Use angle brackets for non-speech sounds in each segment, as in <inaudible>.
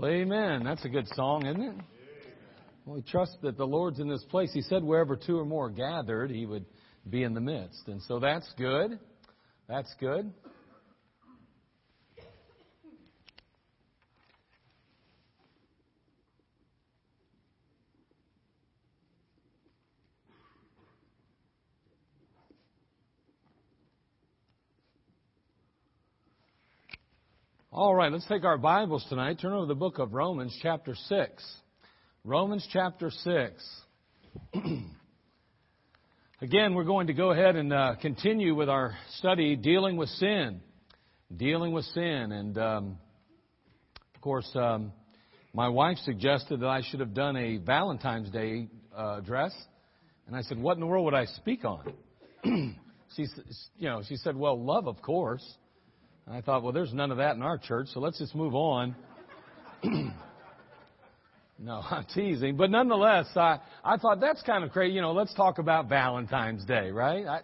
Well, amen. That's a good song, isn't it? Well, we trust that the Lord's in this place. He said wherever two or more gathered, He would be in the midst. And so that's good. That's good. All right, let's take our Bibles tonight. Turn over the book of Romans, chapter 6. Romans, chapter 6. <clears throat> Again, we're going to go ahead and uh, continue with our study dealing with sin. Dealing with sin. And, um, of course, um, my wife suggested that I should have done a Valentine's Day uh, address. And I said, What in the world would I speak on? <clears throat> she, you know, she said, Well, love, of course. I thought, well, there's none of that in our church, so let's just move on. <clears throat> no, I'm teasing. But nonetheless, I, I thought that's kind of crazy. You know, let's talk about Valentine's Day, right? I,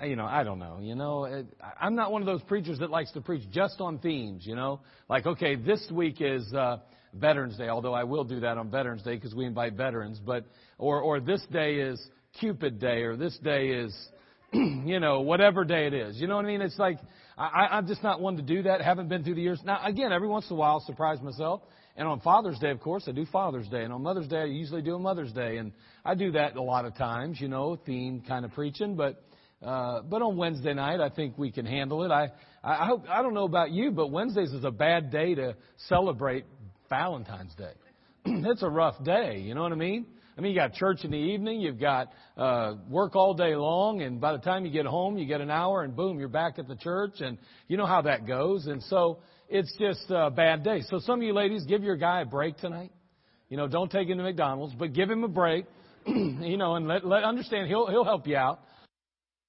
I, you know, I don't know. You know, it, I'm not one of those preachers that likes to preach just on themes, you know? Like, okay, this week is, uh, Veterans Day, although I will do that on Veterans Day because we invite veterans, but, or, or this day is Cupid Day, or this day is, <clears throat> you know, whatever day it is. You know what I mean? It's like, I, I'm just not one to do that. Haven't been through the years. Now, again, every once in a while, I'll surprise myself. And on Father's Day, of course, I do Father's Day. And on Mother's Day, I usually do a Mother's Day. And I do that a lot of times, you know, theme kind of preaching. But, uh, but on Wednesday night, I think we can handle it. I, I hope, I don't know about you, but Wednesdays is a bad day to celebrate Valentine's Day. <clears throat> it's a rough day, you know what I mean? I mean, you got church in the evening, you've got uh, work all day long, and by the time you get home, you get an hour, and boom, you're back at the church, and you know how that goes. And so it's just a bad day. So some of you ladies, give your guy a break tonight. You know, don't take him to McDonald's, but give him a break. <clears throat> you know, and let, let understand he'll he'll help you out.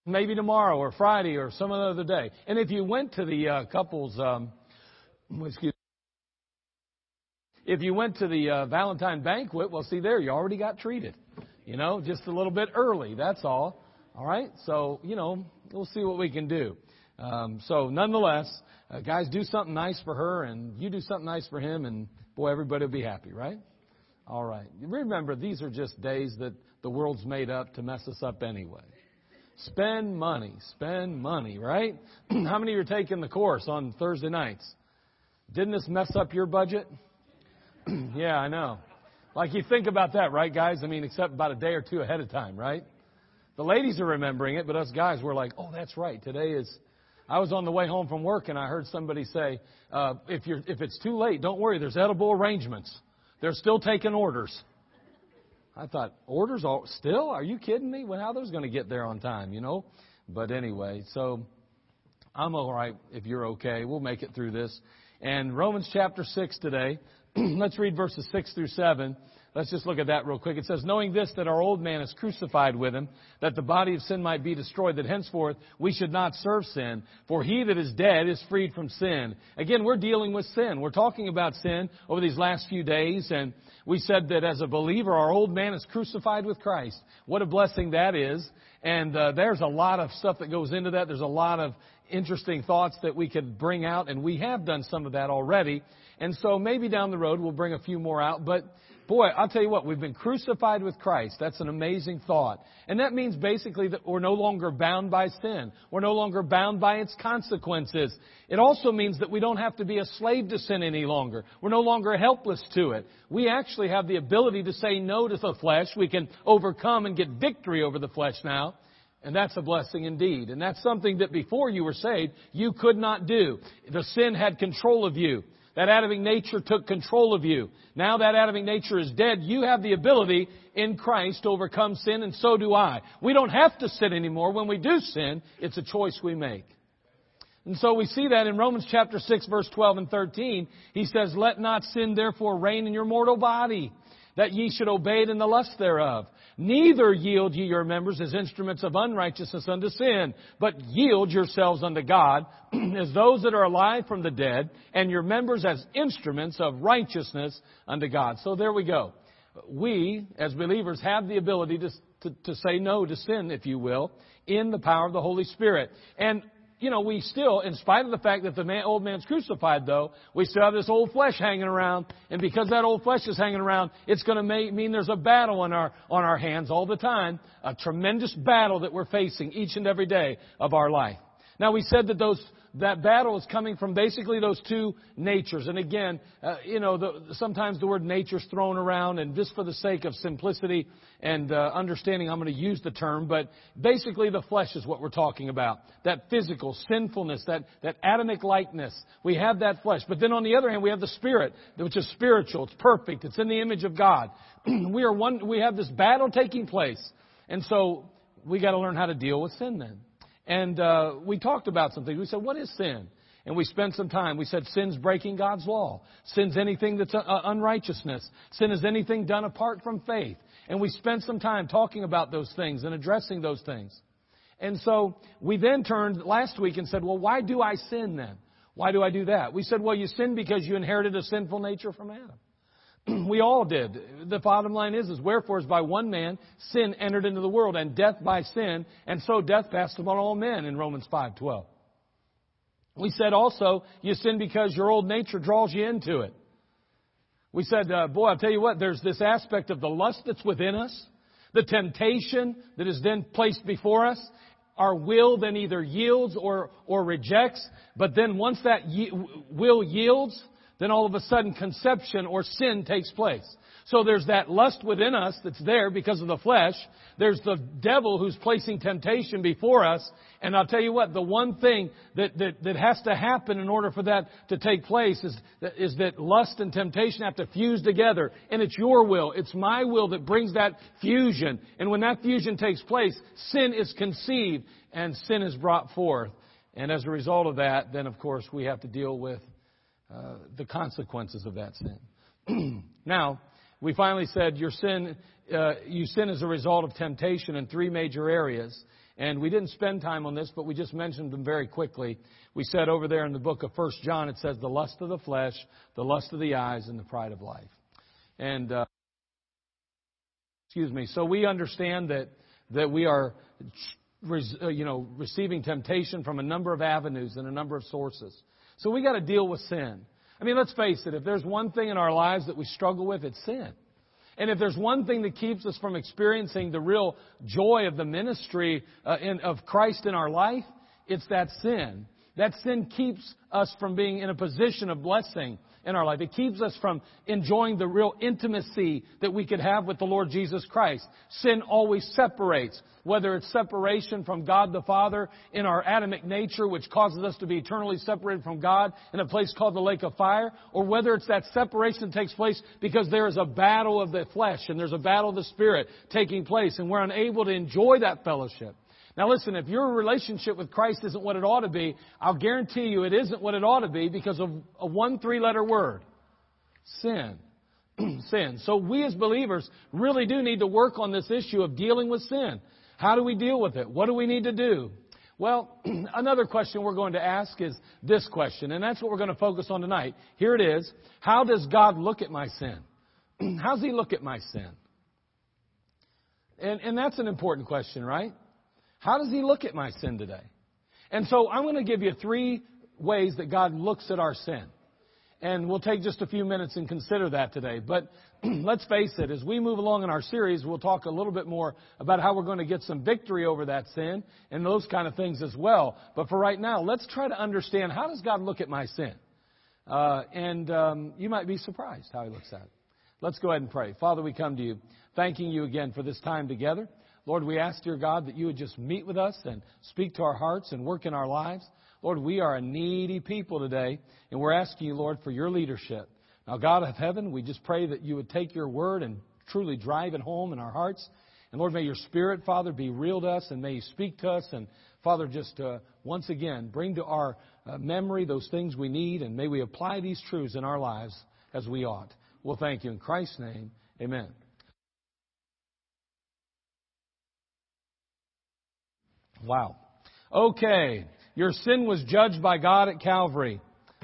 Maybe tomorrow or Friday or some other day. And if you went to the uh, couples, um, excuse if you went to the uh, Valentine banquet, well, see there, you already got treated. You know, just a little bit early. That's all. All right. So you know, we'll see what we can do. Um, so nonetheless, uh, guys, do something nice for her, and you do something nice for him, and boy, everybody will be happy, right? All right. Remember, these are just days that the world's made up to mess us up anyway. Spend money. Spend money, right? <clears throat> How many of you are taking the course on Thursday nights? Didn't this mess up your budget? <clears throat> yeah, I know. Like you think about that, right, guys? I mean, except about a day or two ahead of time, right? The ladies are remembering it, but us guys were like, "Oh, that's right. Today is." I was on the way home from work and I heard somebody say, uh, "If you're if it's too late, don't worry. There's edible arrangements. They're still taking orders." I thought, orders all, still? Are you kidding me? Well, how are those going to get there on time, you know? But anyway, so I'm all right if you're okay. We'll make it through this. And Romans chapter 6 today, <clears throat> Let's read verses 6 through 7. Let's just look at that real quick. It says, Knowing this, that our old man is crucified with him, that the body of sin might be destroyed, that henceforth we should not serve sin. For he that is dead is freed from sin. Again, we're dealing with sin. We're talking about sin over these last few days, and we said that as a believer, our old man is crucified with Christ. What a blessing that is. And uh, there's a lot of stuff that goes into that. There's a lot of interesting thoughts that we could bring out, and we have done some of that already. And so maybe down the road we'll bring a few more out. But boy, I'll tell you what, we've been crucified with Christ. That's an amazing thought. And that means basically that we're no longer bound by sin. We're no longer bound by its consequences. It also means that we don't have to be a slave to sin any longer. We're no longer helpless to it. We actually have the ability to say no to the flesh. We can overcome and get victory over the flesh now. And that's a blessing indeed. And that's something that before you were saved, you could not do. The sin had control of you. That Adamic nature took control of you. Now that Adamic nature is dead, you have the ability in Christ to overcome sin, and so do I. We don't have to sin anymore. When we do sin, it's a choice we make. And so we see that in Romans chapter 6 verse 12 and 13. He says, Let not sin therefore reign in your mortal body, that ye should obey it in the lust thereof. Neither yield ye your members as instruments of unrighteousness unto sin, but yield yourselves unto God <clears throat> as those that are alive from the dead, and your members as instruments of righteousness unto God. So there we go. We, as believers, have the ability to, to, to say no to sin, if you will, in the power of the Holy Spirit. And you know, we still, in spite of the fact that the man, old man's crucified though, we still have this old flesh hanging around. And because that old flesh is hanging around, it's going to mean there's a battle on our, on our hands all the time. A tremendous battle that we're facing each and every day of our life. Now we said that those that battle is coming from basically those two natures. And again, uh, you know, the, sometimes the word nature's thrown around, and just for the sake of simplicity and uh, understanding, I'm going to use the term. But basically, the flesh is what we're talking about. That physical sinfulness, that that Adamic likeness. We have that flesh. But then on the other hand, we have the spirit, which is spiritual. It's perfect. It's in the image of God. <clears throat> we are one. We have this battle taking place, and so we got to learn how to deal with sin then. And uh, we talked about some things. We said, what is sin? And we spent some time. We said sin's breaking God's law. Sin's anything that's uh, unrighteousness. Sin is anything done apart from faith. And we spent some time talking about those things and addressing those things. And so we then turned last week and said, well, why do I sin then? Why do I do that? We said, well, you sin because you inherited a sinful nature from Adam. <clears throat> we all did. The bottom line is, is wherefore is by one man sin entered into the world, and death by sin, and so death passed upon all men in Romans five twelve. We said also you sin because your old nature draws you into it. We said, uh, boy, I'll tell you what, there's this aspect of the lust that's within us, the temptation that is then placed before us. Our will then either yields or, or rejects, but then once that ye- will yields, then all of a sudden conception or sin takes place. So there's that lust within us that's there because of the flesh. There's the devil who's placing temptation before us. And I'll tell you what, the one thing that, that, that has to happen in order for that to take place is, is that lust and temptation have to fuse together. And it's your will. It's my will that brings that fusion. And when that fusion takes place, sin is conceived and sin is brought forth. And as a result of that, then of course we have to deal with uh, the consequences of that sin. <clears throat> now, we finally said your sin, uh, you sin as a result of temptation in three major areas. And we didn't spend time on this, but we just mentioned them very quickly. We said over there in the book of First John, it says the lust of the flesh, the lust of the eyes, and the pride of life. And uh, excuse me. So we understand that that we are, uh, you know, receiving temptation from a number of avenues and a number of sources. So we got to deal with sin. I mean, let's face it, if there's one thing in our lives that we struggle with, it's sin. And if there's one thing that keeps us from experiencing the real joy of the ministry uh, in, of Christ in our life, it's that sin. That sin keeps us from being in a position of blessing in our life. It keeps us from enjoying the real intimacy that we could have with the Lord Jesus Christ. Sin always separates, whether it's separation from God the Father in our Adamic nature, which causes us to be eternally separated from God in a place called the lake of fire, or whether it's that separation that takes place because there is a battle of the flesh and there's a battle of the spirit taking place and we're unable to enjoy that fellowship. Now listen, if your relationship with Christ isn't what it ought to be, I'll guarantee you it isn't what it ought to be because of a one three letter word. Sin. <clears throat> sin. So we as believers really do need to work on this issue of dealing with sin. How do we deal with it? What do we need to do? Well, <clears throat> another question we're going to ask is this question, and that's what we're going to focus on tonight. Here it is. How does God look at my sin? <clears throat> How does He look at my sin? And, and that's an important question, right? How does He look at my sin today? And so I'm going to give you three ways that God looks at our sin. And we'll take just a few minutes and consider that today. But <clears throat> let's face it, as we move along in our series, we'll talk a little bit more about how we're going to get some victory over that sin and those kind of things as well. But for right now, let's try to understand how does God look at my sin? Uh, and um, you might be surprised how He looks at it. Let's go ahead and pray. Father, we come to you thanking you again for this time together. Lord, we ask, dear God, that you would just meet with us and speak to our hearts and work in our lives. Lord, we are a needy people today, and we're asking you, Lord, for your leadership. Now, God of heaven, we just pray that you would take your word and truly drive it home in our hearts. And Lord, may your spirit, Father, be real to us, and may you speak to us. And Father, just uh, once again, bring to our uh, memory those things we need, and may we apply these truths in our lives as we ought. Well, thank you. In Christ's name, amen. Wow. Okay. Your sin was judged by God at Calvary.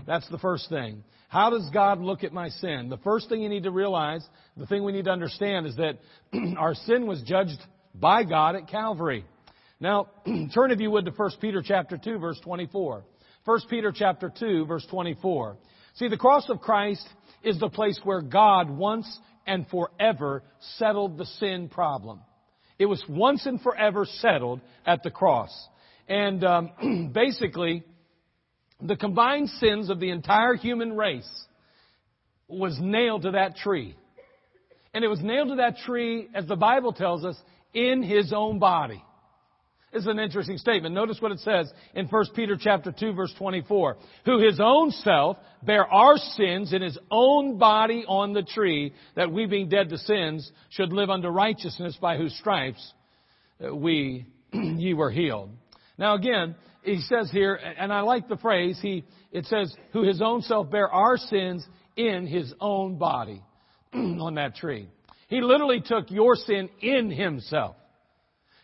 That's the first thing. How does God look at my sin? The first thing you need to realize, the thing we need to understand is that <clears throat> our sin was judged by God at Calvary. Now, <clears throat> turn if you would to 1 Peter chapter 2 verse 24. 1 Peter chapter 2 verse 24. See, the cross of Christ is the place where God once and forever settled the sin problem. It was once and forever settled at the cross. And um, <clears throat> basically, the combined sins of the entire human race was nailed to that tree. And it was nailed to that tree, as the Bible tells us, in his own body. Is an interesting statement. Notice what it says in 1 Peter chapter 2 verse 24. Who his own self bare our sins in his own body on the tree, that we being dead to sins should live unto righteousness by whose stripes uh, we, <clears throat> ye were healed. Now again, he says here, and I like the phrase, he, it says, who his own self bare our sins in his own body <clears throat> on that tree. He literally took your sin in himself.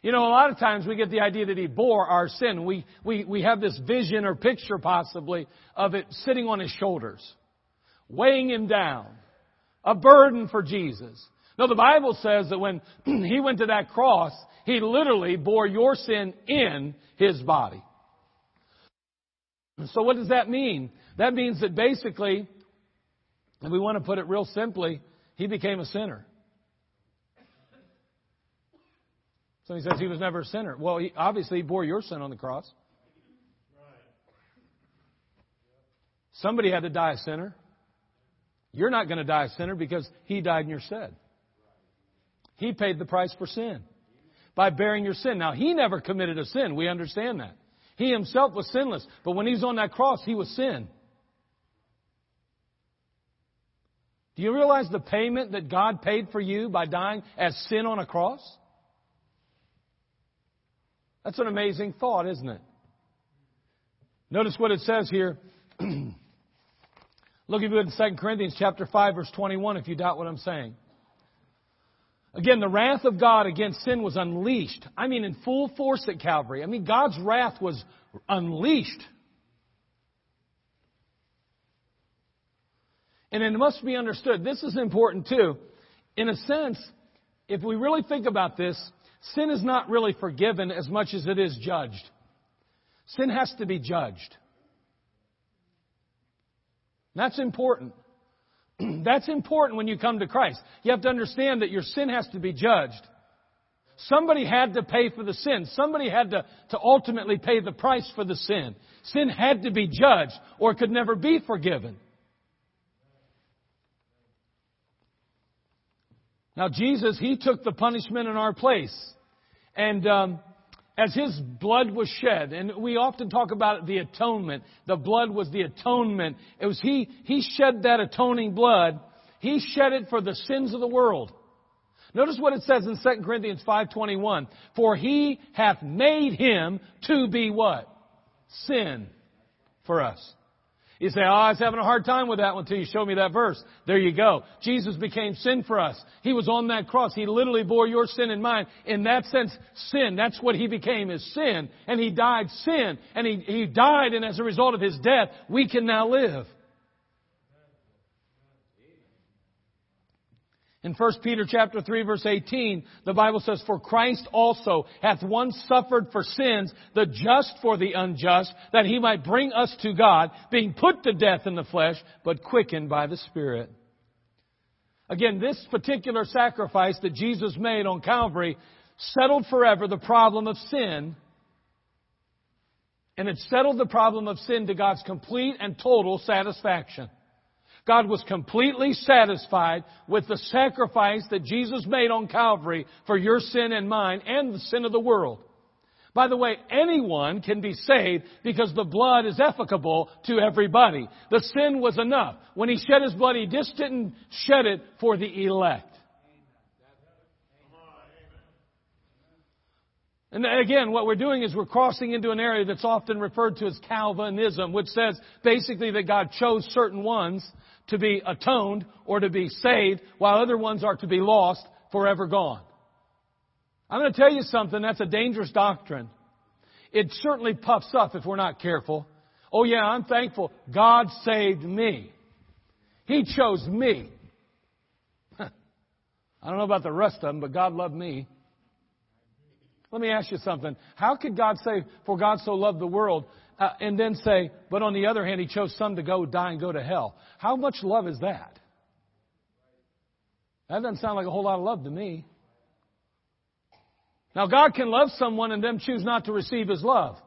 You know, a lot of times we get the idea that he bore our sin. We, we, we have this vision or picture possibly of it sitting on his shoulders, weighing him down, a burden for Jesus. No, the Bible says that when <clears throat> he went to that cross, he literally bore your sin in his body. So what does that mean? That means that basically, and we want to put it real simply, he became a sinner. So he says he was never a sinner. Well, he, obviously, he bore your sin on the cross. Somebody had to die a sinner. You're not going to die a sinner because he died in your stead. He paid the price for sin by bearing your sin. Now, he never committed a sin. We understand that. He himself was sinless. But when he's on that cross, he was sin. Do you realize the payment that God paid for you by dying as sin on a cross? That's an amazing thought, isn't it? Notice what it says here. <clears throat> Look at it in 2 Corinthians chapter 5 verse 21 if you doubt what I'm saying. Again, the wrath of God against sin was unleashed. I mean, in full force at Calvary. I mean, God's wrath was unleashed. And it must be understood, this is important too. In a sense, if we really think about this, Sin is not really forgiven as much as it is judged. Sin has to be judged. That's important. <clears throat> That's important when you come to Christ. You have to understand that your sin has to be judged. Somebody had to pay for the sin. Somebody had to, to ultimately pay the price for the sin. Sin had to be judged or could never be forgiven. Now, Jesus, He took the punishment in our place. And um, as His blood was shed, and we often talk about the atonement, the blood was the atonement. It was He, He shed that atoning blood. He shed it for the sins of the world. Notice what it says in 2 Corinthians 5.21. For He hath made Him to be what? Sin for us. You say, oh, I was having a hard time with that one until you showed me that verse. There you go. Jesus became sin for us. He was on that cross. He literally bore your sin and mine. In that sense, sin. That's what He became is sin. And He died sin. And He, he died and as a result of His death, we can now live. In 1 Peter chapter 3 verse 18, the Bible says, For Christ also hath once suffered for sins, the just for the unjust, that he might bring us to God, being put to death in the flesh, but quickened by the Spirit. Again, this particular sacrifice that Jesus made on Calvary settled forever the problem of sin, and it settled the problem of sin to God's complete and total satisfaction. God was completely satisfied with the sacrifice that Jesus made on Calvary for your sin and mine and the sin of the world. By the way, anyone can be saved because the blood is efficable to everybody. The sin was enough. When he shed his blood, he just didn't shed it for the elect. And again, what we're doing is we're crossing into an area that's often referred to as Calvinism, which says basically that God chose certain ones to be atoned or to be saved, while other ones are to be lost, forever gone. I'm going to tell you something, that's a dangerous doctrine. It certainly puffs up if we're not careful. Oh yeah, I'm thankful. God saved me. He chose me. <laughs> I don't know about the rest of them, but God loved me. Let me ask you something. How could God say, for God so loved the world, uh, and then say, but on the other hand, He chose some to go die and go to hell? How much love is that? That doesn't sound like a whole lot of love to me. Now, God can love someone and then choose not to receive His love.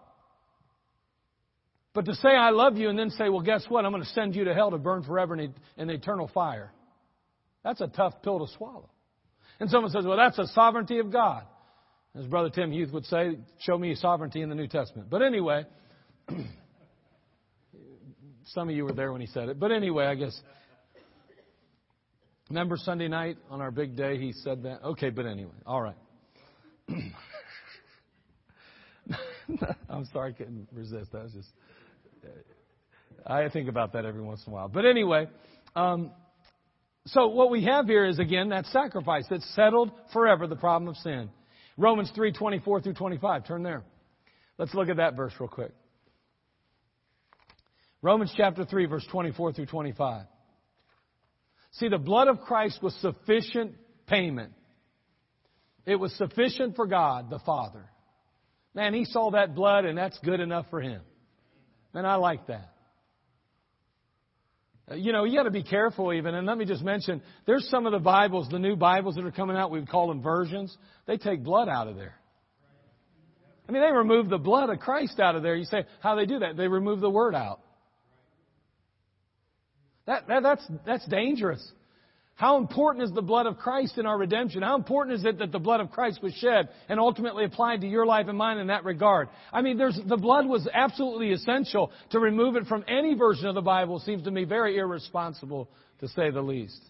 But to say I love you and then say, well, guess what? I'm going to send you to hell to burn forever in, in eternal fire. That's a tough pill to swallow. And someone says, well, that's a sovereignty of God. As Brother Tim Hughes would say, show me sovereignty in the New Testament. But anyway, <clears throat> some of you were there when he said it. But anyway, I guess. Remember Sunday night on our big day, he said that? Okay, but anyway, all right. <laughs> I'm sorry, I couldn't resist. That was just. I think about that every once in a while. But anyway, um, so what we have here is again that sacrifice that settled forever the problem of sin. Romans 3, 24 through 25. Turn there. Let's look at that verse real quick. Romans chapter 3, verse 24 through 25. See, the blood of Christ was sufficient payment. It was sufficient for God, the Father. Man, He saw that blood and that's good enough for Him. And I like that. You know, you got to be careful even. And let me just mention, there's some of the Bibles, the new Bibles that are coming out, we would call them versions. They take blood out of there. I mean, they remove the blood of Christ out of there. You say, how they do that? They remove the word out. That, that, that's, that's dangerous. How important is the blood of Christ in our redemption? How important is it that the blood of Christ was shed and ultimately applied to your life and mine in that regard? I mean, there's, the blood was absolutely essential. To remove it from any version of the Bible seems to me very irresponsible, to say the least.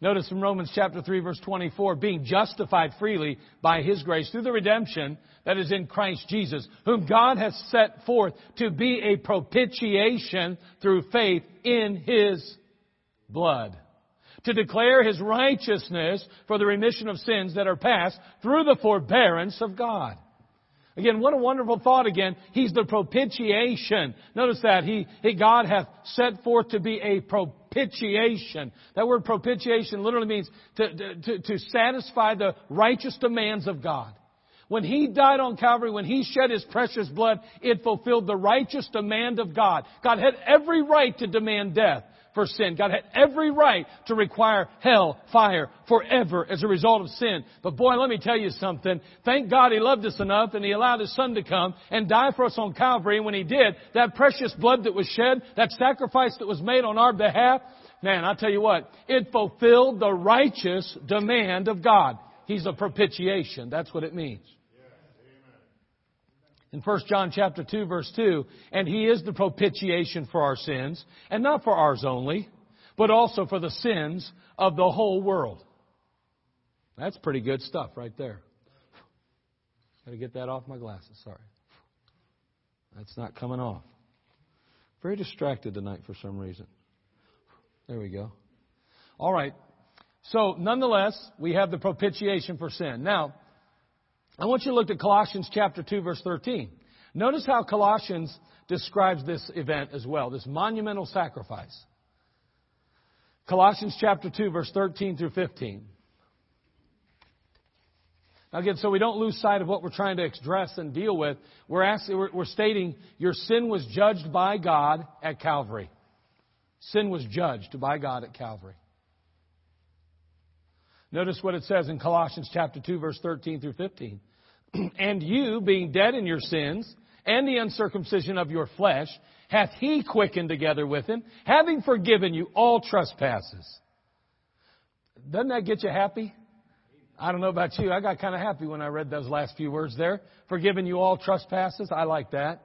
Notice from Romans chapter 3 verse 24, being justified freely by His grace through the redemption that is in Christ Jesus, whom God has set forth to be a propitiation through faith in His blood. To declare His righteousness for the remission of sins that are past through the forbearance of God. Again, what a wonderful thought again. He's the propitiation. Notice that. He, he, God hath set forth to be a propitiation. That word propitiation literally means to, to, to satisfy the righteous demands of God. When He died on Calvary, when He shed His precious blood, it fulfilled the righteous demand of God. God had every right to demand death for sin. God had every right to require hell, fire, forever as a result of sin. But boy, let me tell you something. Thank God He loved us enough and He allowed His Son to come and die for us on Calvary. And when He did, that precious blood that was shed, that sacrifice that was made on our behalf, man, I tell you what, it fulfilled the righteous demand of God. He's a propitiation. That's what it means in 1 John chapter 2 verse 2, and he is the propitiation for our sins, and not for ours only, but also for the sins of the whole world. That's pretty good stuff right there. Got to get that off my glasses, sorry. That's not coming off. Very distracted tonight for some reason. There we go. All right. So, nonetheless, we have the propitiation for sin. Now, I want you to look at Colossians chapter 2 verse 13. Notice how Colossians describes this event as well, this monumental sacrifice. Colossians chapter 2 verse 13 through 15. Now again, so we don't lose sight of what we're trying to address and deal with, we're, asking, we're, we're stating your sin was judged by God at Calvary. Sin was judged by God at Calvary. Notice what it says in Colossians chapter 2 verse 13 through 15. <clears throat> and you, being dead in your sins, and the uncircumcision of your flesh, hath he quickened together with him, having forgiven you all trespasses. Doesn't that get you happy? I don't know about you. I got kind of happy when I read those last few words there. Forgiving you all trespasses. I like that.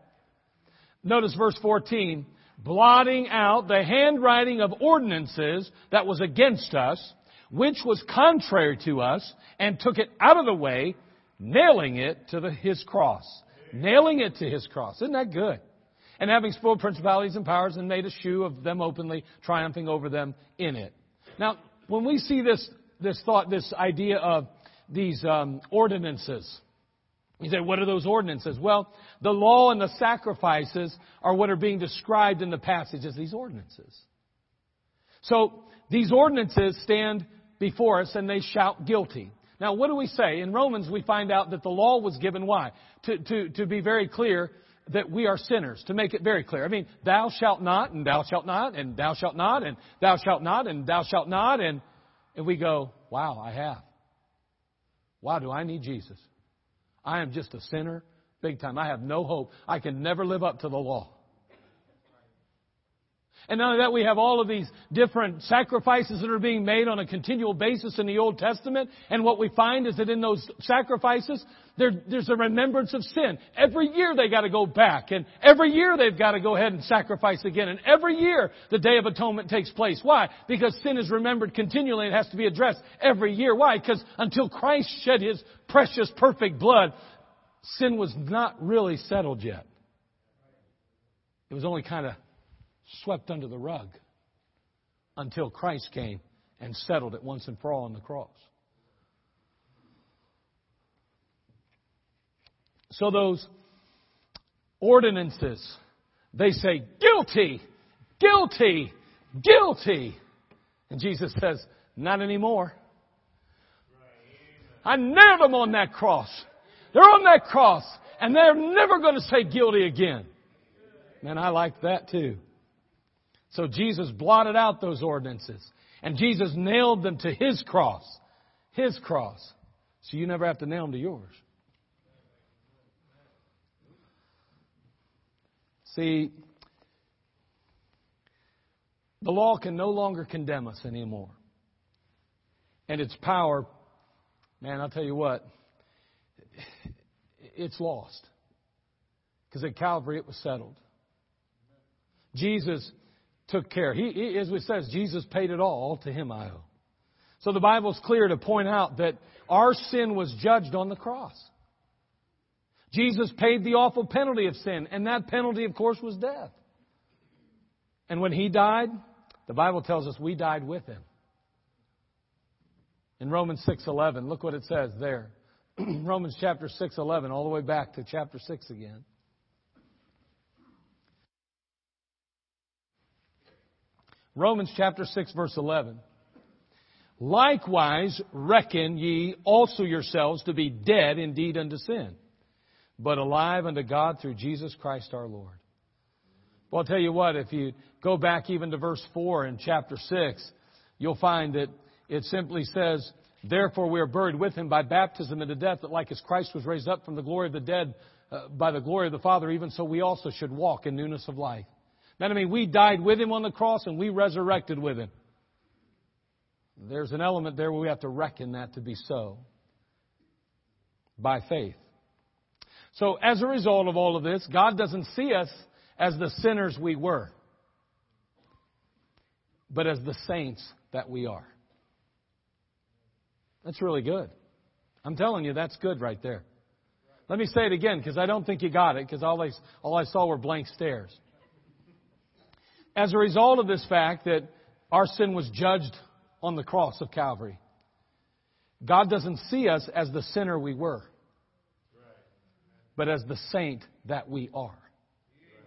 Notice verse 14. Blotting out the handwriting of ordinances that was against us, which was contrary to us, and took it out of the way, nailing it to the, his cross. Nailing it to his cross. Isn't that good? And having spoiled principalities and powers and made a shoe of them openly, triumphing over them in it. Now, when we see this, this thought, this idea of these um, ordinances, you say, what are those ordinances? Well, the law and the sacrifices are what are being described in the passage as these ordinances. So, these ordinances stand before us and they shout guilty. Now, what do we say? In Romans, we find out that the law was given why? To, to, to be very clear that we are sinners, to make it very clear. I mean, thou shalt not, and thou shalt not, and thou shalt not, and thou shalt not, and thou shalt not, and, and we go, wow, I have. Why do I need Jesus? I am just a sinner, big time. I have no hope. I can never live up to the law. And not only that, we have all of these different sacrifices that are being made on a continual basis in the Old Testament. And what we find is that in those sacrifices, there, there's a remembrance of sin. Every year they got to go back. And every year they've got to go ahead and sacrifice again. And every year the Day of Atonement takes place. Why? Because sin is remembered continually. It has to be addressed every year. Why? Because until Christ shed His precious, perfect blood, sin was not really settled yet. It was only kind of swept under the rug until Christ came and settled it once and for all on the cross. So those ordinances, they say, guilty, guilty, guilty. And Jesus says, not anymore. I nailed them on that cross. They're on that cross, and they're never going to say guilty again. Man, I like that too. So Jesus blotted out those ordinances. And Jesus nailed them to His cross. His cross. So you never have to nail them to yours. See, the law can no longer condemn us anymore. And its power, man, I'll tell you what, it's lost. Because at Calvary it was settled. Jesus took care. He, he, as it says, Jesus paid it all. To him I owe. So the Bible's clear to point out that our sin was judged on the cross. Jesus paid the awful penalty of sin, and that penalty, of course, was death. And when he died, the Bible tells us we died with him. In Romans 6:11, look what it says there. <clears throat> Romans chapter 6:11 all the way back to chapter 6 again. Romans chapter 6 verse 11. Likewise reckon ye also yourselves to be dead indeed unto sin, but alive unto God through Jesus Christ our Lord. Well, I'll tell you what, if you go back even to verse 4 in chapter 6, you'll find that it simply says, Therefore we are buried with him by baptism into death, that like as Christ was raised up from the glory of the dead uh, by the glory of the Father, even so we also should walk in newness of life. That I mean we died with him on the cross and we resurrected with him. There's an element there where we have to reckon that to be so by faith. So as a result of all of this, God doesn't see us as the sinners we were, but as the saints that we are. That's really good. I'm telling you, that's good right there. Let me say it again because I don't think you got it because all I, all I saw were blank stares. As a result of this fact that our sin was judged on the cross of Calvary, God doesn't see us as the sinner we were, but as the saint that we are.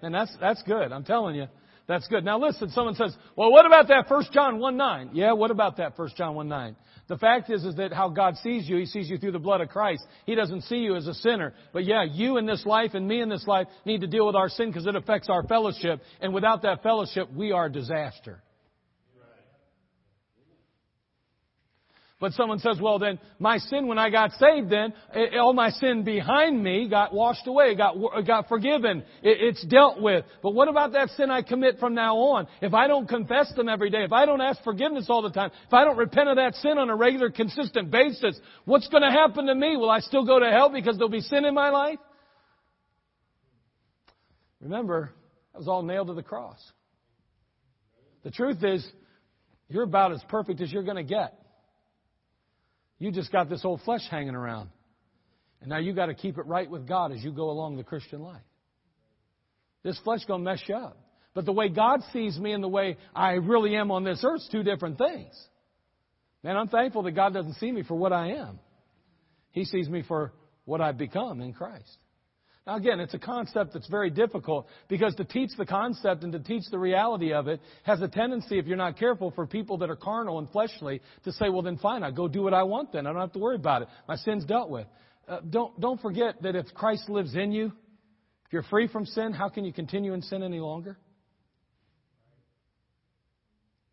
And that's, that's good. I'm telling you. That's good. Now listen, someone says, well, what about that 1 John 1 9? Yeah, what about that 1 John 1 9? The fact is, is that how God sees you, He sees you through the blood of Christ. He doesn't see you as a sinner. But yeah, you in this life and me in this life need to deal with our sin because it affects our fellowship. And without that fellowship, we are a disaster. But someone says, well then, my sin when I got saved then, eh, eh, all my sin behind me got washed away, got, eh, got forgiven. it's dealt with. But what about that sin I commit from now on? If I don't confess them every day, if I don't ask forgiveness all the time, if I don't repent of that sin on a regular, consistent basis, what's to happen to me? Will I still go to hell because there'll be sin in my life? Remember, that was all nailed to the cross. The truth is, you're about as perfect as you're going to get. You just got this old flesh hanging around. And now you got to keep it right with God as you go along the Christian life. This flesh going to mess you up. But the way God sees me and the way I really am on this earth is two different things. Man, I'm thankful that God doesn't see me for what I am. He sees me for what I've become in Christ. Now again, it's a concept that's very difficult because to teach the concept and to teach the reality of it has a tendency, if you're not careful, for people that are carnal and fleshly to say, well then fine, I go do what I want then. I don't have to worry about it. My sin's dealt with. Uh, don't, don't forget that if Christ lives in you, if you're free from sin, how can you continue in sin any longer?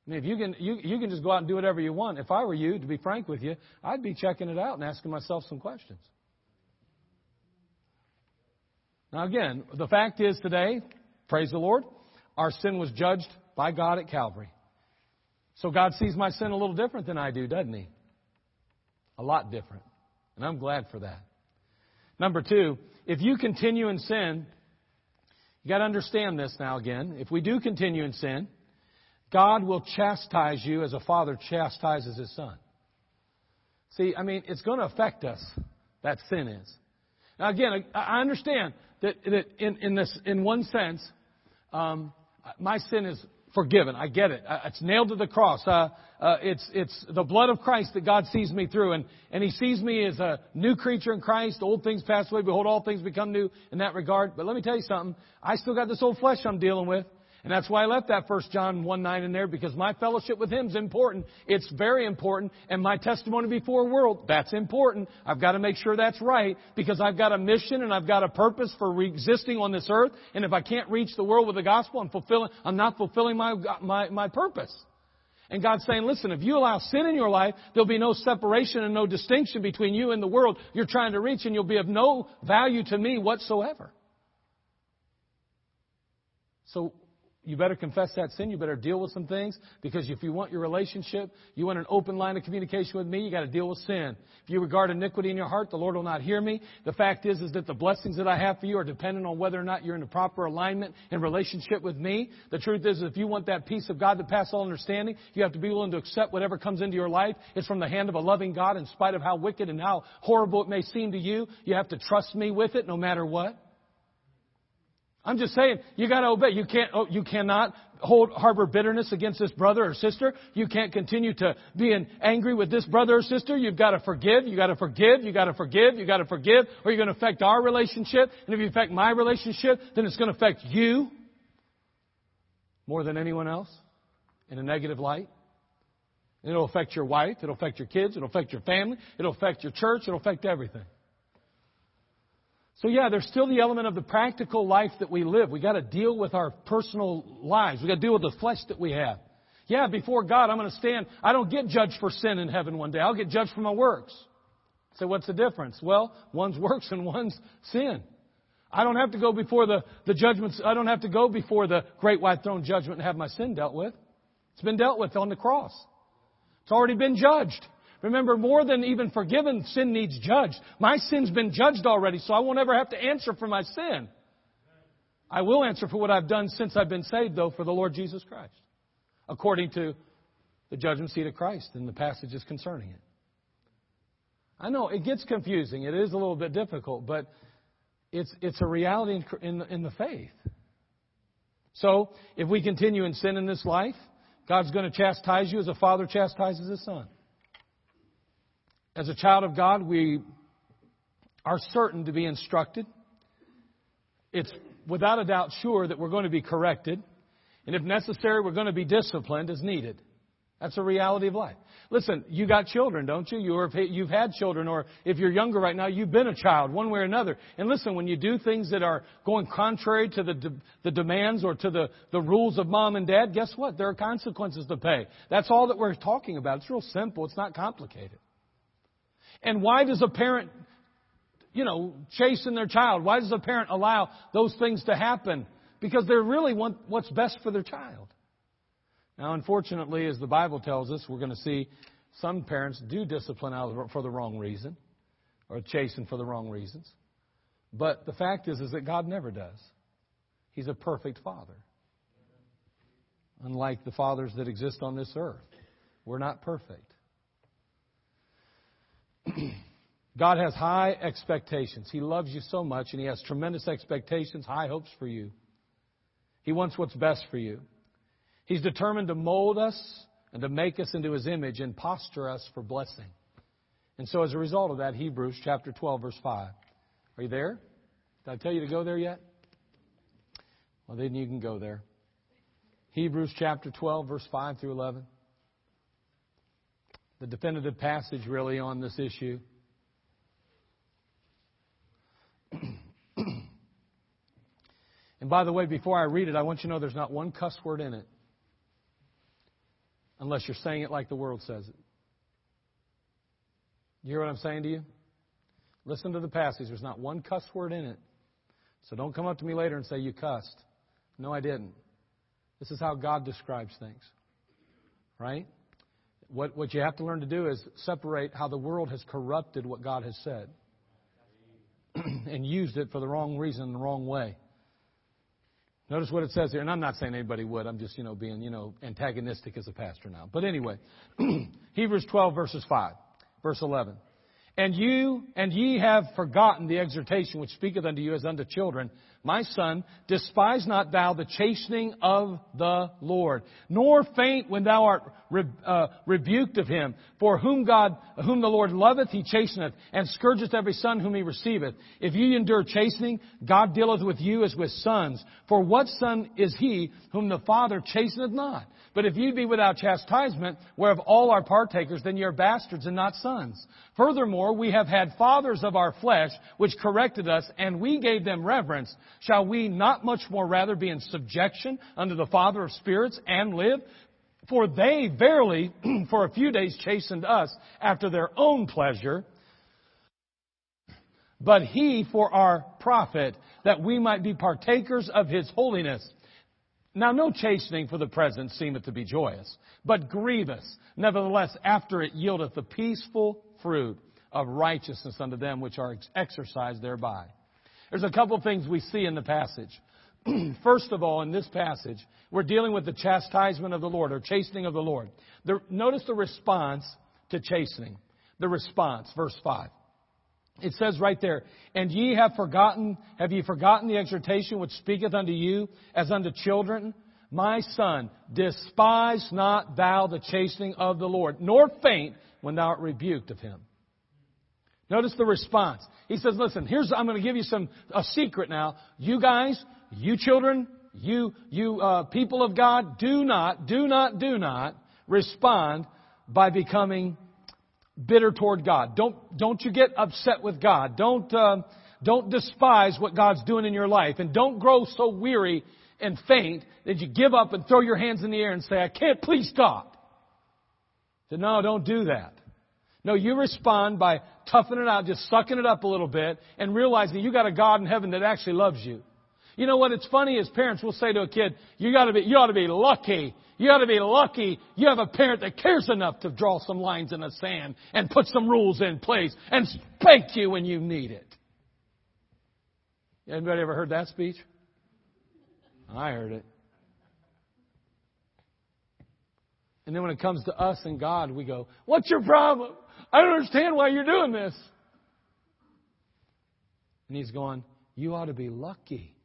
I mean, if you can, you, you can just go out and do whatever you want. If I were you, to be frank with you, I'd be checking it out and asking myself some questions. Now, again, the fact is today, praise the Lord, our sin was judged by God at Calvary. So God sees my sin a little different than I do, doesn't He? A lot different. And I'm glad for that. Number two, if you continue in sin, you got to understand this now again. If we do continue in sin, God will chastise you as a father chastises his son. See, I mean, it's going to affect us. That sin is. Now, again, I understand that, that in, in, this, in one sense, um, my sin is forgiven. I get it. It's nailed to the cross. Uh, uh, it's, it's the blood of Christ that God sees me through. And, and He sees me as a new creature in Christ. Old things pass away. Behold, all things become new in that regard. But let me tell you something. I still got this old flesh I'm dealing with. And that's why I left that First John 1 9 in there because my fellowship with Him is important. It's very important. And my testimony before the world, that's important. I've got to make sure that's right because I've got a mission and I've got a purpose for existing on this earth. And if I can't reach the world with the gospel, I'm fulfilling, I'm not fulfilling my, my, my purpose. And God's saying, listen, if you allow sin in your life, there'll be no separation and no distinction between you and the world you're trying to reach and you'll be of no value to me whatsoever. So you better confess that sin. You better deal with some things because if you want your relationship, you want an open line of communication with me, you got to deal with sin. If you regard iniquity in your heart, the Lord will not hear me. The fact is, is that the blessings that I have for you are dependent on whether or not you're in a proper alignment and relationship with me. The truth is, if you want that peace of God to pass all understanding, you have to be willing to accept whatever comes into your life. It's from the hand of a loving God in spite of how wicked and how horrible it may seem to you. You have to trust me with it no matter what. I'm just saying, you gotta obey. You can't, oh, you cannot hold, harbor bitterness against this brother or sister. You can't continue to be angry with this brother or sister. You've got to forgive. You got to forgive. You got to forgive. You got to forgive, or you're to affect our relationship. And if you affect my relationship, then it's to affect you more than anyone else in a negative light. It'll affect your wife. It'll affect your kids. It'll affect your family. It'll affect your church. It'll affect everything. So yeah, there's still the element of the practical life that we live. We got to deal with our personal lives. We got to deal with the flesh that we have. Yeah, before God, I'm going to stand. I don't get judged for sin in heaven one day. I'll get judged for my works. So what's the difference? Well, one's <laughs> works and one's sin. I don't have to go before the, the judgments. I don't have to go before the great white throne judgment and have my sin dealt with. It's been dealt with on the cross. It's already been judged. Remember, more than even forgiven, sin needs judged. My sin's been judged already, so I won't ever have to answer for my sin. I will answer for what I've done since I've been saved, though, for the Lord Jesus Christ, according to the judgment seat of Christ and the passages concerning it. I know it gets confusing. It is a little bit difficult, but it's, it's a reality in, in, in the faith. So, if we continue in sin in this life, God's going to chastise you as a father chastises his son. As a child of God, we are certain to be instructed. It's without a doubt sure that we're going to be corrected. And if necessary, we're going to be disciplined as needed. That's a reality of life. Listen, you got children, don't you? you you've had children, or if you're younger right now, you've been a child, one way or another. And listen, when you do things that are going contrary to the, de- the demands or to the, the rules of mom and dad, guess what? There are consequences to pay. That's all that we're talking about. It's real simple. It's not complicated. And why does a parent, you know, chasten their child? Why does a parent allow those things to happen? Because they really want what's best for their child. Now, unfortunately, as the Bible tells us, we're going to see some parents do discipline out for the wrong reason or chasten for the wrong reasons. But the fact is, is that God never does. He's a perfect father. Unlike the fathers that exist on this earth, we're not perfect. <clears throat> God has high expectations. He loves you so much, and He has tremendous expectations, high hopes for you. He wants what's best for you. He's determined to mold us and to make us into His image and posture us for blessing. And so, as a result of that, Hebrews chapter 12, verse 5. Are you there? Did I tell you to go there yet? Well, then you can go there. Hebrews chapter 12, verse 5 through 11. The definitive passage, really, on this issue. <clears throat> and by the way, before I read it, I want you to know there's not one cuss word in it unless you're saying it like the world says it. You hear what I'm saying to you? Listen to the passage. There's not one cuss word in it. So don't come up to me later and say you cussed. No, I didn't. This is how God describes things. Right? What, what you have to learn to do is separate how the world has corrupted what God has said <clears throat> and used it for the wrong reason, the wrong way. Notice what it says here, and I'm not saying anybody would. I'm just, you know, being, you know, antagonistic as a pastor now. But anyway, <clears throat> Hebrews 12 verses 5, verse 11. And you and ye have forgotten the exhortation which speaketh unto you as unto children. My son, despise not thou the chastening of the Lord, nor faint when thou art re- uh, rebuked of him. For whom God, whom the Lord loveth, he chasteneth, and scourgeth every son whom he receiveth. If ye endure chastening, God dealeth with you as with sons. For what son is he whom the Father chasteneth not? But if ye be without chastisement, whereof all are partakers, then ye are bastards and not sons. Furthermore, we have had fathers of our flesh, which corrected us, and we gave them reverence. Shall we not much more rather be in subjection unto the Father of spirits and live? For they verily <clears throat> for a few days chastened us after their own pleasure, but he for our profit, that we might be partakers of his holiness. Now no chastening for the present seemeth to be joyous, but grievous. Nevertheless, after it yieldeth the peaceful fruit of righteousness unto them which are exercised thereby. There's a couple things we see in the passage. <clears throat> First of all, in this passage, we're dealing with the chastisement of the Lord or chastening of the Lord. The, notice the response to chastening. The response, verse 5. It says right there, and ye have forgotten, have ye forgotten the exhortation which speaketh unto you as unto children? My son, despise not thou the chastening of the Lord, nor faint when thou art rebuked of him. Notice the response. He says, listen, here's, I'm going to give you some, a secret now. You guys, you children, you, you, uh, people of God, do not, do not, do not respond by becoming bitter toward God. Don't, don't you get upset with God. Don't, uh, don't despise what God's doing in your life. And don't grow so weary and faint that you give up and throw your hands in the air and say, I can't, please stop. So no, don't do that. No, you respond by toughing it out, just sucking it up a little bit, and realizing you got a God in heaven that actually loves you. You know what? It's funny as parents, we'll say to a kid, you gotta be, you ought to be lucky. You ought to be lucky you have a parent that cares enough to draw some lines in the sand and put some rules in place and spank you when you need it. Anybody ever heard that speech? I heard it. And then when it comes to us and God, we go, What's your problem? I don't understand why you're doing this. And He's going, You ought to be lucky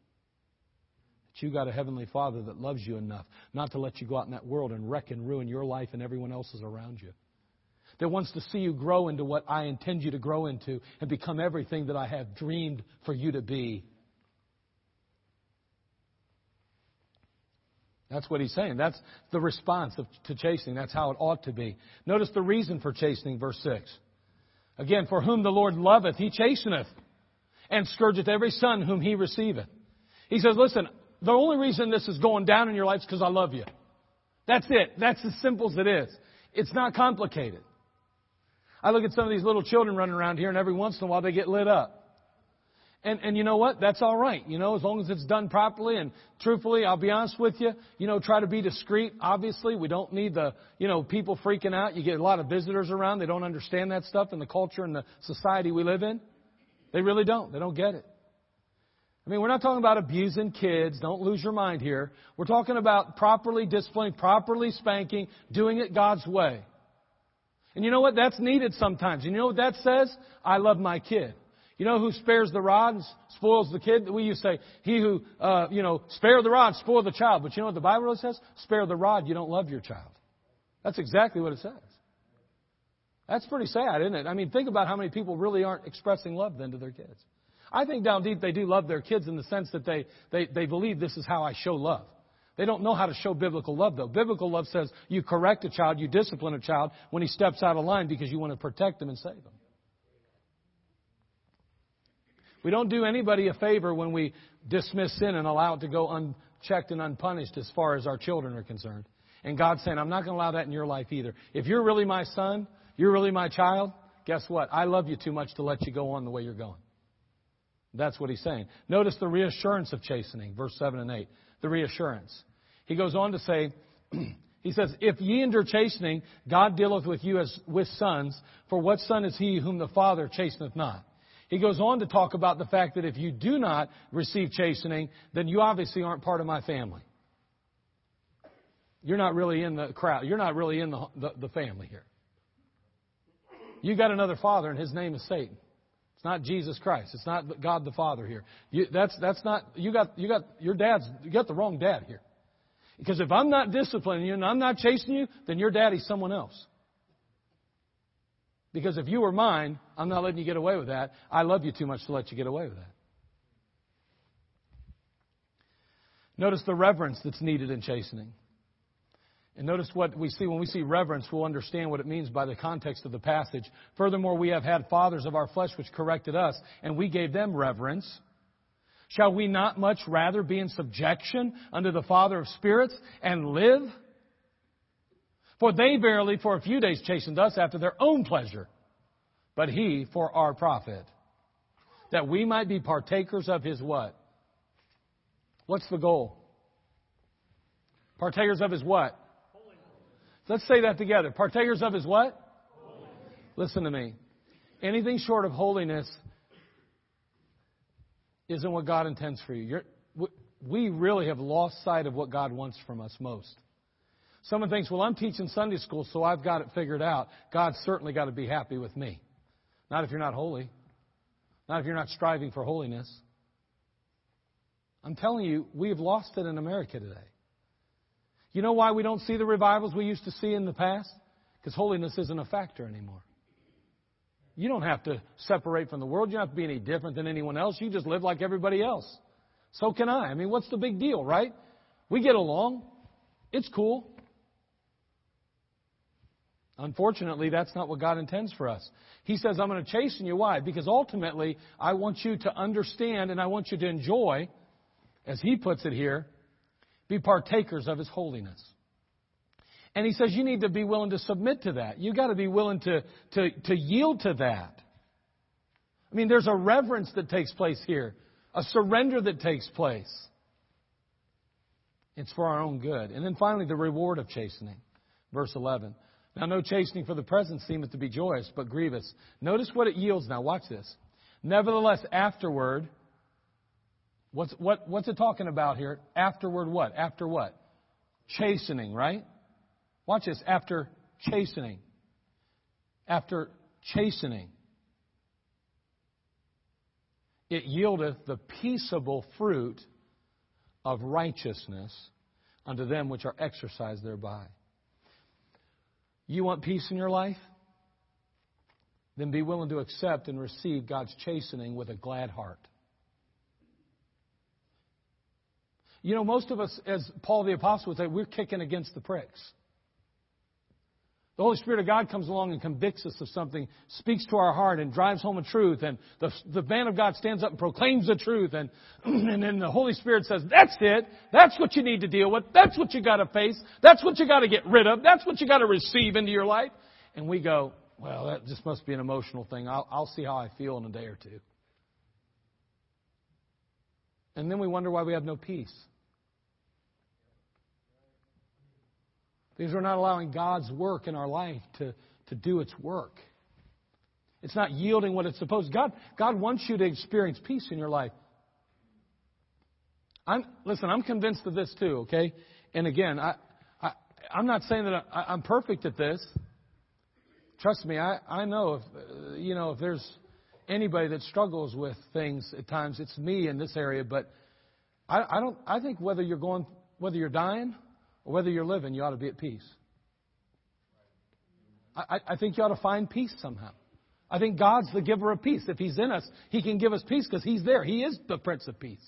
that you got a Heavenly Father that loves you enough not to let you go out in that world and wreck and ruin your life and everyone else's around you. That wants to see you grow into what I intend you to grow into and become everything that I have dreamed for you to be. That's what he's saying. That's the response of, to chastening. That's how it ought to be. Notice the reason for chastening, verse 6. Again, for whom the Lord loveth, he chasteneth, and scourgeth every son whom he receiveth. He says, listen, the only reason this is going down in your life is because I love you. That's it. That's as simple as it is. It's not complicated. I look at some of these little children running around here, and every once in a while they get lit up. And, and you know what? That's all right. You know, as long as it's done properly and truthfully, I'll be honest with you. You know, try to be discreet. Obviously, we don't need the, you know, people freaking out. You get a lot of visitors around. They don't understand that stuff in the culture and the society we live in. They really don't. They don't get it. I mean, we're not talking about abusing kids. Don't lose your mind here. We're talking about properly disciplining, properly spanking, doing it God's way. And you know what? That's needed sometimes. And you know what that says? I love my kid. You know who spares the rod and spoils the kid? We used to say, he who, uh, you know, spare the rod, spoil the child. But you know what the Bible really says? Spare the rod, you don't love your child. That's exactly what it says. That's pretty sad, isn't it? I mean, think about how many people really aren't expressing love then to their kids. I think down deep they do love their kids in the sense that they, they, they believe this is how I show love. They don't know how to show biblical love, though. Biblical love says you correct a child, you discipline a child when he steps out of line because you want to protect him and save him. We don't do anybody a favor when we dismiss sin and allow it to go unchecked and unpunished as far as our children are concerned. And God's saying, I'm not going to allow that in your life either. If you're really my son, you're really my child, guess what? I love you too much to let you go on the way you're going. That's what he's saying. Notice the reassurance of chastening, verse 7 and 8. The reassurance. He goes on to say, <clears throat> he says, If ye endure chastening, God dealeth with you as with sons, for what son is he whom the Father chasteneth not? He goes on to talk about the fact that if you do not receive chastening, then you obviously aren't part of my family. You're not really in the crowd. You're not really in the, the, the family here. You got another father, and his name is Satan. It's not Jesus Christ. It's not God the Father here. You, that's that's not you got you got your dad's you got the wrong dad here. Because if I'm not disciplining you and I'm not chasing you, then your daddy's someone else. Because if you were mine, I'm not letting you get away with that. I love you too much to let you get away with that. Notice the reverence that's needed in chastening. And notice what we see when we see reverence, we'll understand what it means by the context of the passage. Furthermore, we have had fathers of our flesh which corrected us, and we gave them reverence. Shall we not much rather be in subjection unto the Father of spirits and live? For they verily for a few days chastened us after their own pleasure, but he for our profit. That we might be partakers of his what? What's the goal? Partakers of his what? Let's say that together. Partakers of his what? Listen to me. Anything short of holiness isn't what God intends for you. You're, we really have lost sight of what God wants from us most. Someone thinks, well, I'm teaching Sunday school, so I've got it figured out. God's certainly got to be happy with me. Not if you're not holy. Not if you're not striving for holiness. I'm telling you, we have lost it in America today. You know why we don't see the revivals we used to see in the past? Because holiness isn't a factor anymore. You don't have to separate from the world. You don't have to be any different than anyone else. You just live like everybody else. So can I. I mean, what's the big deal, right? We get along. It's cool. Unfortunately, that's not what God intends for us. He says, I'm going to chasten you. Why? Because ultimately, I want you to understand and I want you to enjoy, as He puts it here, be partakers of His holiness. And he says you need to be willing to submit to that. You've got to be willing to, to, to yield to that. I mean, there's a reverence that takes place here, a surrender that takes place. It's for our own good. And then finally, the reward of chastening. Verse 11. Now, no chastening for the present seemeth to be joyous, but grievous. Notice what it yields now. Watch this. Nevertheless, afterward, What's, what, what's it talking about here? Afterward what? After what? Chastening, right? Watch this. After chastening. After chastening. It yieldeth the peaceable fruit of righteousness unto them which are exercised thereby. You want peace in your life? Then be willing to accept and receive God's chastening with a glad heart. You know, most of us, as Paul the Apostle would say, we're kicking against the pricks. The Holy Spirit of God comes along and convicts us of something, speaks to our heart, and drives home a truth. And the, the man of God stands up and proclaims the truth. And, <clears throat> and then the Holy Spirit says, That's it. That's what you need to deal with. That's what you got to face. That's what you got to get rid of. That's what you got to receive into your life. And we go, Well, that just must be an emotional thing. I'll, I'll see how I feel in a day or two. And then we wonder why we have no peace. Because we're not allowing God's work in our life to, to do its work. It's not yielding what it's supposed. God, God wants you to experience peace in your life. I'm, listen, I'm convinced of this too, okay? And again, I, I, I'm not saying that I, I'm perfect at this. Trust me, I, I know if, uh, you know, if there's anybody that struggles with things at times, it's me in this area, but I, I don't, I think whether you're going, whether you're dying or whether you're living, you ought to be at peace. I, I think you ought to find peace somehow. I think God's the giver of peace. If He's in us, He can give us peace because He's there. He is the Prince of Peace.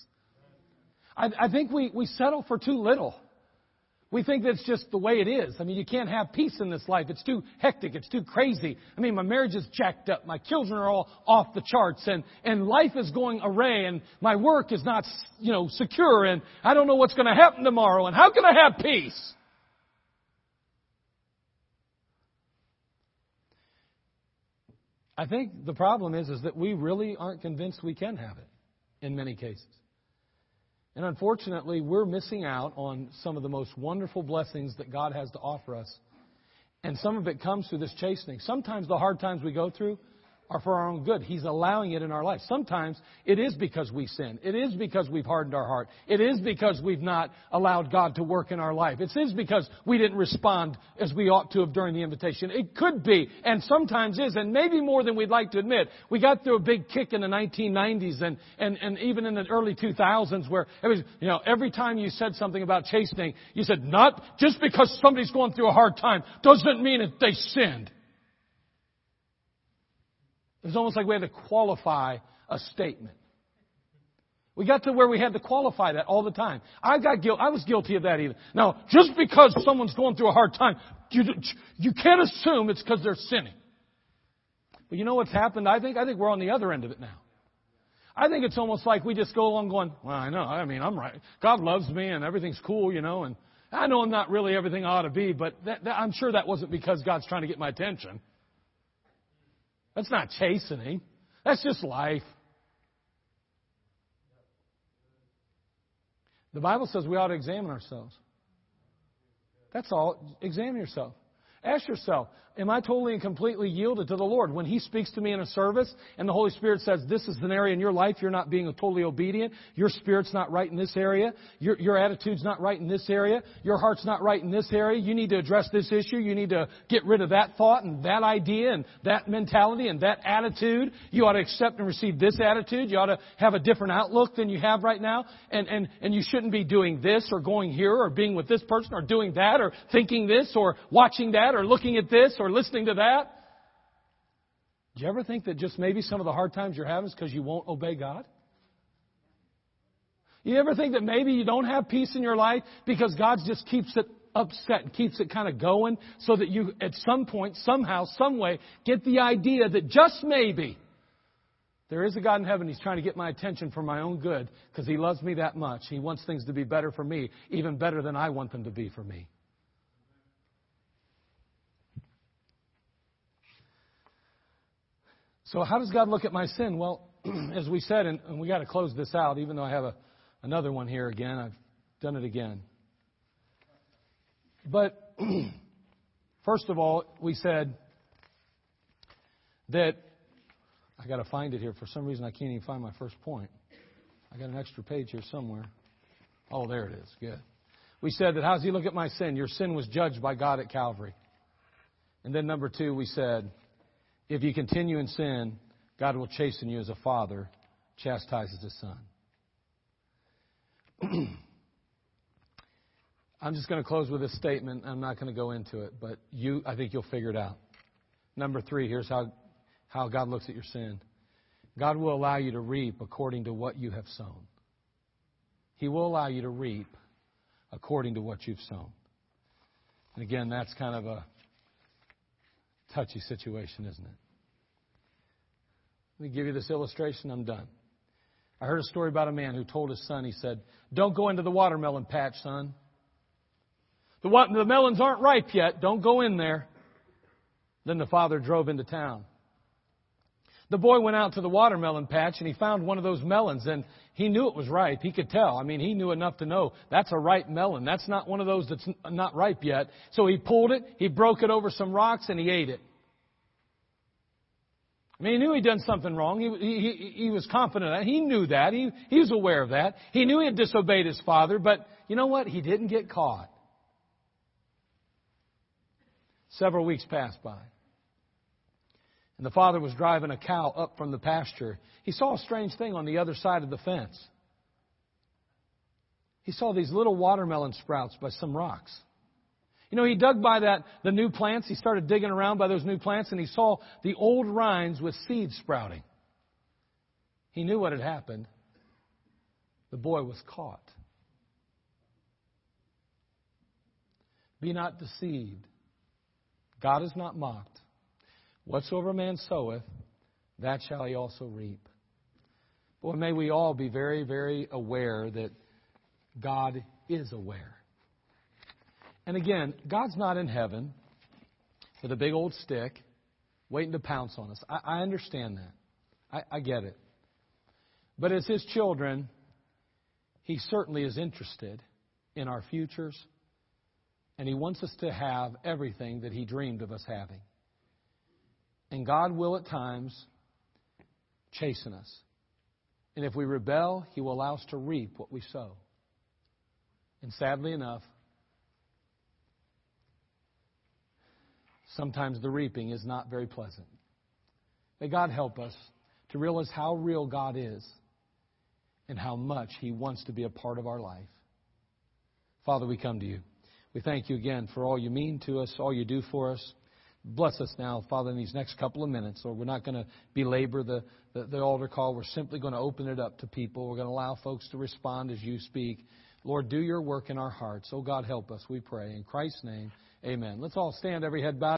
I, I think we, we settle for too little. We think that's just the way it is. I mean, you can't have peace in this life. It's too hectic. It's too crazy. I mean, my marriage is jacked up. My children are all off the charts and, and life is going array and my work is not, you know, secure and I don't know what's going to happen tomorrow and how can I have peace? I think the problem is, is that we really aren't convinced we can have it in many cases. And unfortunately, we're missing out on some of the most wonderful blessings that God has to offer us. And some of it comes through this chastening. Sometimes the hard times we go through are for our own good. He's allowing it in our life. Sometimes it is because we sin. It is because we've hardened our heart. It is because we've not allowed God to work in our life. It is because we didn't respond as we ought to have during the invitation. It could be, and sometimes is, and maybe more than we'd like to admit. We got through a big kick in the 1990s and, and, and even in the early 2000s where it was, you know, every time you said something about chastening, you said, not just because somebody's going through a hard time doesn't mean that they sinned. It was almost like we had to qualify a statement. We got to where we had to qualify that all the time. I got guilt. I was guilty of that even. Now, just because someone's going through a hard time, you, you can't assume it's because they're sinning. But you know what's happened? I think I think we're on the other end of it now. I think it's almost like we just go along going, well, I know. I mean, I'm right. God loves me and everything's cool, you know, and I know I'm not really everything I ought to be, but that, that, I'm sure that wasn't because God's trying to get my attention. That's not chastening. That's just life. The Bible says we ought to examine ourselves. That's all. Examine yourself. Ask yourself, am I totally and completely yielded to the Lord? When He speaks to me in a service and the Holy Spirit says, this is an area in your life you're not being totally obedient, your spirit's not right in this area, your, your attitude's not right in this area, your heart's not right in this area, you need to address this issue, you need to get rid of that thought and that idea and that mentality and that attitude. You ought to accept and receive this attitude. You ought to have a different outlook than you have right now. And, and, and you shouldn't be doing this or going here or being with this person or doing that or thinking this or watching that or looking at this or listening to that? Do you ever think that just maybe some of the hard times you're having is because you won't obey God? You ever think that maybe you don't have peace in your life because God just keeps it upset and keeps it kind of going so that you, at some point, somehow, some way, get the idea that just maybe there is a God in heaven. He's trying to get my attention for my own good because He loves me that much. He wants things to be better for me, even better than I want them to be for me. So, how does God look at my sin? Well, <clears throat> as we said, and, and we got to close this out, even though I have a, another one here again. I've done it again. But <clears throat> first of all, we said that I got to find it here. For some reason, I can't even find my first point. I got an extra page here somewhere. Oh, there it is. Good. We said that how does He look at my sin? Your sin was judged by God at Calvary. And then number two, we said if you continue in sin, God will chasten you as a father chastises his son. <clears throat> I'm just going to close with this statement. I'm not going to go into it, but you, I think you'll figure it out. Number three, here's how, how God looks at your sin. God will allow you to reap according to what you have sown. He will allow you to reap according to what you've sown. And again, that's kind of a touchy situation, isn't it? Let me give you this illustration. I'm done. I heard a story about a man who told his son, he said, Don't go into the watermelon patch, son. The, the melons aren't ripe yet. Don't go in there. Then the father drove into town. The boy went out to the watermelon patch and he found one of those melons and he knew it was ripe. He could tell. I mean, he knew enough to know that's a ripe melon. That's not one of those that's not ripe yet. So he pulled it, he broke it over some rocks and he ate it. I mean, he knew he'd done something wrong. He, he, he was confident that. He knew that. He, he was aware of that. He knew he had disobeyed his father, but you know what? He didn't get caught. Several weeks passed by. And the father was driving a cow up from the pasture. He saw a strange thing on the other side of the fence. He saw these little watermelon sprouts by some rocks. You know, he dug by that, the new plants. He started digging around by those new plants and he saw the old rinds with seeds sprouting. He knew what had happened. The boy was caught. Be not deceived. God is not mocked. Whatsoever man soweth, that shall he also reap. Boy, may we all be very, very aware that God is aware. And again, God's not in heaven with a big old stick waiting to pounce on us. I, I understand that. I, I get it. But as His children, He certainly is interested in our futures, and He wants us to have everything that He dreamed of us having. And God will at times chasten us. And if we rebel, He will allow us to reap what we sow. And sadly enough, sometimes the reaping is not very pleasant. May God help us to realize how real God is and how much He wants to be a part of our life. Father, we come to you. We thank you again for all you mean to us, all you do for us. Bless us now, Father, in these next couple of minutes. Lord, we're not going to belabor the, the, the altar call. We're simply going to open it up to people. We're going to allow folks to respond as you speak. Lord, do your work in our hearts. Oh, God, help us, we pray. In Christ's name, amen. Let's all stand, every head bowed.